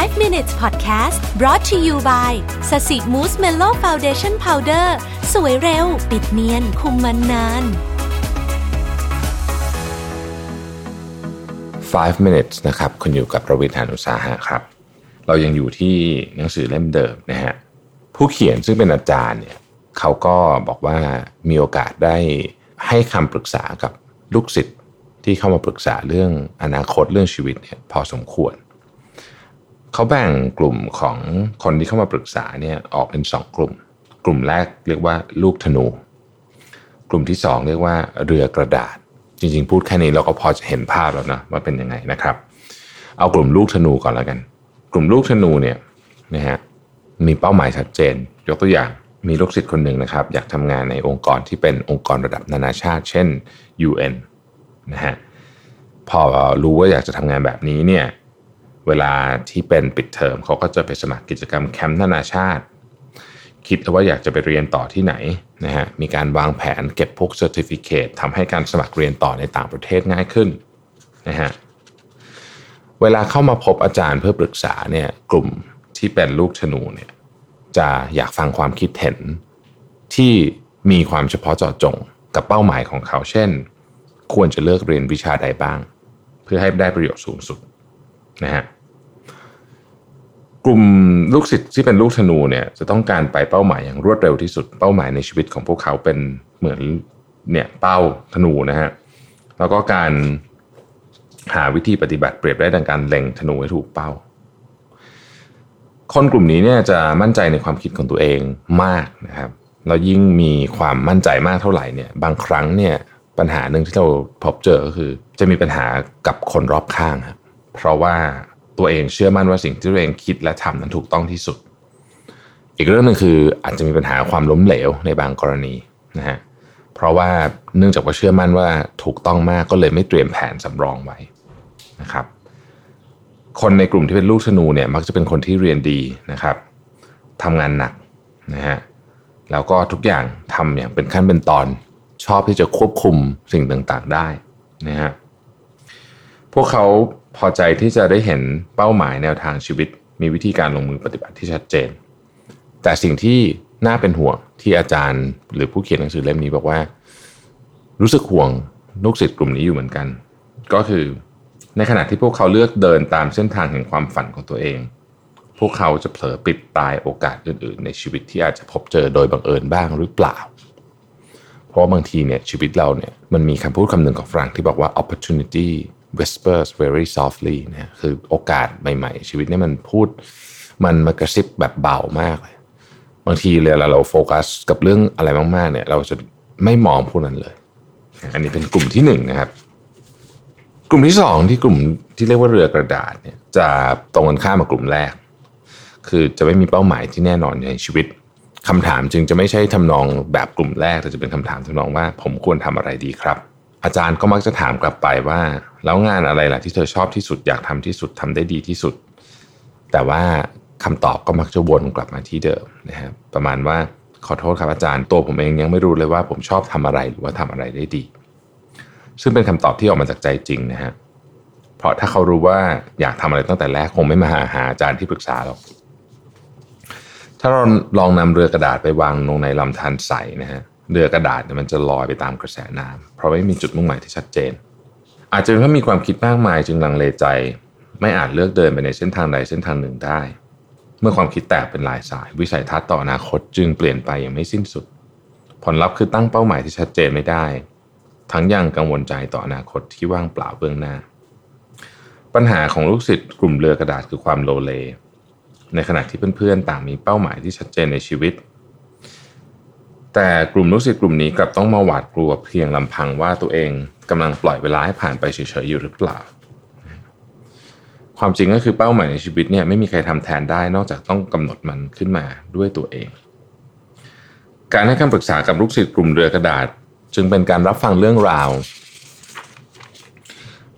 5 minutes podcast brought to you by Sasi Mousse Mellow Foundation Powder สวยเร็ว ปิดเนียน คุมมันนาน 5 minutes นะครับ คุณอยู่กับประวิทยานุสาหะครับ เรายังอยู่ที่หนังสือเล่มเดิมนะฮะ ผู้เขียนซึ่งเป็นอาจารย์เนี่ยเขาก็บอกว่ามีโอกาสได้ให้คำปรึกษากับลูกศิษย์ที่เข้ามาปรึกษาเรื่องอนาคตเรื่องชีวิตเนี่ยพอสมควร เขาแบ่งกลุ่มของคนที่เข้ามาปรึกษาเนี่ยออกเป็นสองกลุ่ม กลุ่มแรกเรียกว่าลูกธนู กลุ่มที่สองเรียกว่าเรือกระดาษ จริงๆ พูดแค่นี้เราก็พอจะเห็นภาพแล้วนะว่าเป็นยังไงนะครับ เอากลุ่มลูกธนูก่อนแล้วกัน กลุ่มลูกธนูเนี่ยนะฮะมีเป้าหมายชัดเจน ยกตัวอย่างมีลูกศิษย์คนหนึ่งนะครับ อยากทำงานในองค์กรที่เป็นองค์กรระดับนานาชาติ เช่น UN นะฮะพอรู้ว่าอยากจะทำงานแบบนี้เนี่ย เวลาที่เป็นปิดเทอมเขาก็จะไปสมัครกิจกรรมแคมป์นานาชาติ คิดว่าอยากจะไปเรียนต่อที่ไหนนะฮะมีการวางแผนเก็บพวก certificate ทำให้การสมัครเรียนต่อในต่างประเทศง่ายขึ้นนะฮะเวลาเข้ามาพบอาจารย์เพื่อปรึกษาเนี่ยกลุ่มที่เป็นลูกธนูเนี่ยจะอยากฟังความคิดเห็นที่มีความเฉพาะเจาะจงกับเป้าหมายของเขา เช่น ควรจะเลือกเรียนวิชาใดบ้าง เพื่อให้ได้ประโยชน์สูงสุดนะฮะ กลุ่มลูกศิษย์ที่เป็นลูกธนูเนี่ยจะต้องการไปเป้าหมายอย่างรวดเร็วที่สุดเป้าหมายในชีวิตของพวกเขาเป็นเหมือนเนี่ยเป้าธนูนะฮะแล้วก็การหาวิธีปฏิบัติเปรียบได้ดังการเล็งธนูให้ถูกเป้า คนกลุ่มนี้เนี่ยจะมั่นใจในความคิดของตัวเองมากนะครับแล้วยิ่งมีความมั่นใจมากเท่าไหร่เนี่ย บางครั้งเนี่ยปัญหาหนึ่งที่เราพบเจอก็คือ จะมีปัญหากับคนรอบข้างครับเพราะว่า ตัวเองเชื่อมั่นว่าสิ่งที่ตัวเองคิดและทำนั้นถูกต้องที่สุด อีกเรื่องหนึ่งคืออาจจะมีปัญหาความล้มเหลวในบางกรณีนะฮะเพราะว่าเนื่องจากว่าเชื่อมั่นว่าถูกต้องมากก็เลยไม่เตรียมแผนสำรองไว้นะครับ คนในกลุ่มที่เป็นลูกธนูเนี่ยมักจะเป็นคนที่เรียนดีนะครับทำงานหนักนะฮะแล้วก็ทุกอย่างทำอย่างเป็นขั้นเป็นตอนชอบที่จะควบคุมสิ่งต่างๆได้นะฮะพวกเขา พอใจที่จะได้เห็นเป้าหมายแนวทางชีวิต มีวิธีการลงมือปฏิบัติที่ชัดเจน แต่สิ่งที่น่าเป็นห่วงที่อาจารย์หรือผู้เขียนหนังสือเล่มนี้บอกว่า รู้สึกห่วงลูกศิษย์กลุ่มนี้อยู่เหมือนกัน ก็คือในขณะที่พวกเขาเลือกเดินตามเส้นทางแห่งความฝันของตัวเอง พวกเขาจะเผลอปิดตายโอกาสอื่นๆ ในชีวิตที่อาจจะพบเจอโดยบังเอิญบ้างหรือเปล่า เพราะบางทีเนี่ยชีวิตเราเนี่ยมันมีคำพูดคำหนึ่งของฝรั่งที่บอกว่า opportunity whispers very softly นะคือโอกาสใหม่ ๆ ชีวิตนี่มันพูด มันมากระซิบแบบเบามากเลยบางทีเลยเราโฟกัสกับเรื่องอะไรมากๆ เนี่ย เราจะไม่มองพวกนั้นเลย อันนี้เป็นกลุ่มที่หนึ่งนะครับ กลุ่มที่สองที่กลุ่มที่เรียกว่าเรือกระดาษเนี่ย จะตรงกันข้ามกับกลุ่มแรก คือจะไม่มีเป้าหมายที่แน่นอนในชีวิตคำถามจึงจะไม่ใช่ทำนองแบบกลุ่มแรกแต่จะเป็นคำถามทำนองว่า ผมควรทำอะไรดีครับ อาจารย์ก็มักจะถามกลับไปว่า แล้วงานอะไรล่ะที่เธอชอบที่สุดอยากทำที่สุดทำได้ดีที่สุด แต่ว่าคำตอบก็มักจะวนกลับมาที่เดิมนะครับประมาณว่าขอโทษครับอาจารย์ตัวผมเองยังไม่รู้เลยว่าผมชอบทำอะไรหรือว่าทำอะไรได้ดี ซึ่งเป็นคำตอบที่ออกมาจากใจจริงนะฮะเพราะถ้าเขารู้ว่าอยากทำอะไรตั้งแต่แรกคงไม่มาหาหาอาจารย์ที่ปรึกษาหรอกถ้าเราลองนำเรือกระดาษไปวางลงในลำธารใสนะฮะ เรือกระดาษเนี่ยมันจะลอยไปตามกระแสน้ำเพราะไม่มีจุดมุ่งหมายที่ชัดเจน อาจจะเพราะมีความคิดมากมายจึงลังเลใจ ไม่อาจเลือกเดินไปในเส้นทางใดเส้นทางหนึ่งได้ เมื่อความคิดแตกเป็นหลายสาย วิสัยทัศน์ต่ออนาคตจึงเปลี่ยนไปอย่างไม่สิ้นสุด ผลลัพธ์คือตั้งเป้าหมายที่ชัดเจนไม่ได้ ทั้งยังกังวลใจต่ออนาคตที่ว่างเปล่าเบื้องหน้า ปัญหาของลูกศิษย์กลุ่มเรือกระดาษคือความโลเล ในขณะที่เพื่อนๆต่างมีเป้าหมายที่ชัดเจนในชีวิต แต่กลุ่มลูกศิษย์กลุ่มนี้กลับต้องมาหวาดกลัวเพียงลำพังว่าตัวเองกำลังปล่อยเวลาให้ผ่านไปเฉยๆอยู่หรือเปล่า ความจริงก็คือเป้าหมายในชีวิตเนี่ยไม่มีใครทำแทนได้นอกจากต้องกำหนดมันขึ้นมาด้วยตัวเอง การให้คำปรึกษากับลูกศิษย์กลุ่มเรือกระดาษ จึงเป็นการรับฟังเรื่องราว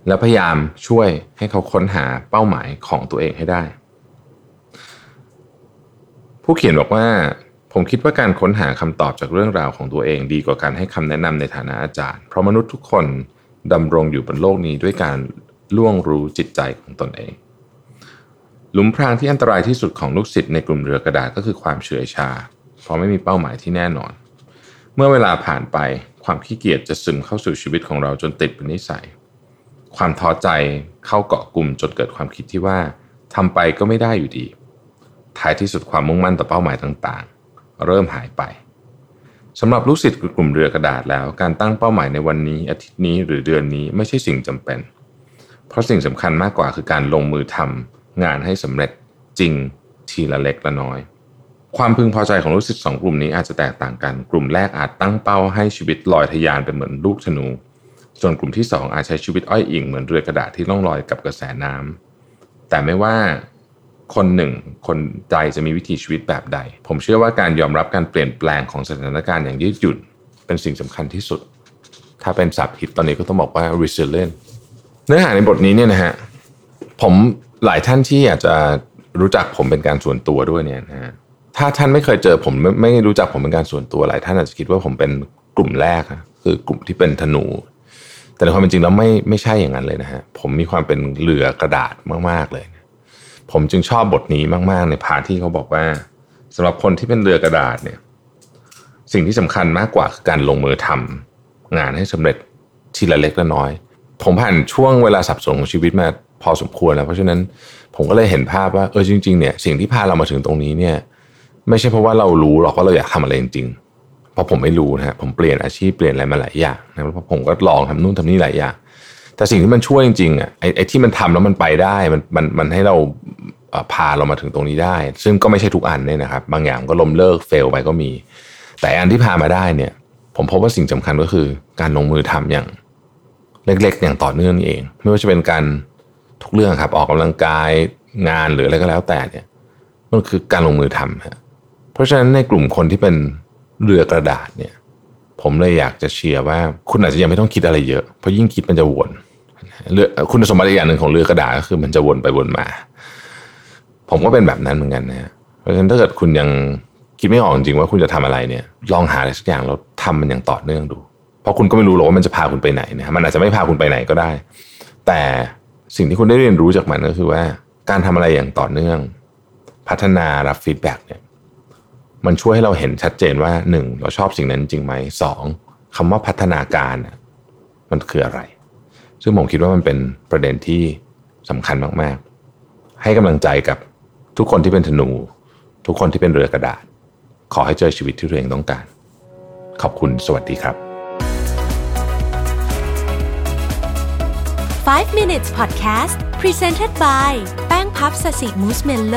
แล้วพยายามช่วยให้เขาค้นหาเป้าหมายของตัวเองให้ได้ ผู้เขียนบอกว่า ผมคิดว่าการค้นหาคำตอบจากเรื่องราวของตัวเองดีกว่าการให้คำแนะนำในฐานะอาจารย์ เพราะมนุษย์ทุกคนดำรงอยู่บนโลกนี้ด้วยการล่วงรู้จิตใจของตนเอง หลุมพรางที่อันตรายที่สุดของลูกศิษย์ในกลุ่มเรือกระดาษก็คือความเฉื่อยชา เพราะไม่มีเป้าหมายที่แน่นอน เมื่อเวลาผ่านไปความขี้เกียจจะซึมเข้าสู่ชีวิตของเราจนติดเป็นนิสัย ความท้อใจเข้าเกาะกลุ่มจนเกิดความคิดที่ว่าทำไปก็ไม่ได้อยู่ดี ท้ายที่สุดความมุ่งมั่นต่อเป้าหมายต่าง เริ่มหายไปสำหรับลูกศิษย์กลุ่มเรือกระดาษแล้ว การตั้งเป้าหมายในวันนี้ อาทิตย์นี้หรือเดือนนี้ไม่ใช่สิ่งจำเป็น เพราะสิ่งสำคัญมากกว่าคือการลงมือทำงานให้สำเร็จจริงทีละเล็กละน้อย ความพึงพอใจของลูกศิษย์สองกลุ่มนี้อาจจะแตกต่างกัน กลุ่มแรกอาจตั้งเป้าให้ชีวิตลอยทะยานเป็นเหมือนลูกธนู ส่วนกลุ่มที่ 2 อาจใช้ชีวิตอ้อยอิงเหมือนเรือกระดาษที่ล่องลอยกับกระแสน้ำแต่ไม่ว่า คนหนึ่ง คนใจจะมีวิถีชีวิตแบบใด ผมเชื่อว่าการยอมรับการเปลี่ยนแปลงของสถานการณ์อย่างยืดหยุ่นเป็นสิ่งสำคัญที่สุด ถ้าเป็นศัพท์ฮิตตอนนี้ก็ต้องบอกว่า resilient เนื้อหาในบทนี้เนี่ยนะฮะผมหลายท่านที่อาจจะรู้จักผมเป็นการส่วนตัวด้วยเนี่ยนะฮะถ้าท่านไม่เคยเจอผมไม่ไม่รู้จักผมเป็นการส่วนตัวหลายท่านอาจจะคิดว่าผมเป็นกลุ่มแรกคือกลุ่มที่เป็นธนู แต่ในความเป็นจริงแล้วไม่ไม่ใช่อย่างนั้นเลยนะฮะผมมีความเป็นเรือกระดาษมากๆเลย ผมจึงชอบบทนี้มาก ๆ ในพาที่เขาบอกว่าสำหรับคนที่เป็นเรือกระดาษเนี่ย สิ่งที่สำคัญมากกว่าคือการลงมือทำงานให้สำเร็จทีละเล็กละน้อย ผมผ่านช่วงเวลาสับสนของชีวิตมาพอสมควรแล้ว เพราะฉะนั้นผมก็เลยเห็นภาพว่าเออจริง ๆ เนี่ยสิ่งที่พาเรามาถึงตรงนี้เนี่ย ไม่ใช่เพราะว่าเรารู้หรอกว่าเราอยากทำอะไรจริงๆเพราะผมไม่รู้นะฮะผมเปลี่ยนอาชีพเปลี่ยนอะไรมาหลายอย่างนะเพราะผมก็ลองทำนู่นทำนี่หลายอย่าง แต่สิ่งที่มันช่วยจริงๆอะไอ้ไอที่มันทำแล้วมันไปได้มันมันมันให้เราพาเรามาถึงตรงนี้ได้ ซึ่งก็ไม่ใช่ทุกอันเนี่ยนะครับ บางอย่างก็ล้มเลิกเฟลไปก็มี แต่อันที่พามาได้เนี่ย ผมพบว่าสิ่งสำคัญก็คือ การลงมือทำอย่างเล็ก ๆ อย่างต่อเนื่องนี่เอง ไม่ว่าจะเป็นการทุกเรื่องครับ ออกกำลังกายงานหรืออะไรก็แล้วแต่เนี่ยมันคือการลงมือทำฮะเพราะฉะนั้นในกลุ่มคนที่เป็นเรือกระดาษเนี่ย ผมเลยอยากจะเชียร์ว่า คุณอาจจะยังไม่ต้องคิดอะไรเยอะ เพราะยิ่งคิดมันจะวนเรือคุณสมบัติอย่างหนึ่งของเรือกระดาษก็คือมันจะวนไปวนมา ผมก็เป็นแบบนั้นเหมือนกันนะเพราะฉะนั้นถ้าเกิดคุณยังคิดไม่ออกจริงว่าคุณจะทำอะไรเนี่ย ลองหาอะไรสักอย่างแล้วทำมันอย่างต่อเนื่องดู เพราะคุณก็ไม่รู้หรอกว่ามันจะพาคุณไปไหนนะมันอาจจะไม่พาคุณไปไหนก็ได้ แต่สิ่งที่คุณได้เรียนรู้จากมันก็คือว่า การทำอะไรอย่างต่อเนื่อง พัฒนารับ feedback เนี่ย มันช่วยให้เราเห็นชัดเจนว่าหนึ่งเราชอบสิ่งนั้นจริงไหมสองคำว่าพัฒนาการมันคืออะไร ซึ่งผมคิดว่ามันเป็นประเด็นที่สำคัญมากๆ ให้กำลังใจกับทุกคนที่เป็นธนู ทุกคนที่เป็นเรือกระดาษ ขอให้เจอชีวิตที่ตัวเองต้องการ ขอบคุณสวัสดีครับ 5 minutes podcast presented by แป้งพับสสิมูสเมลโล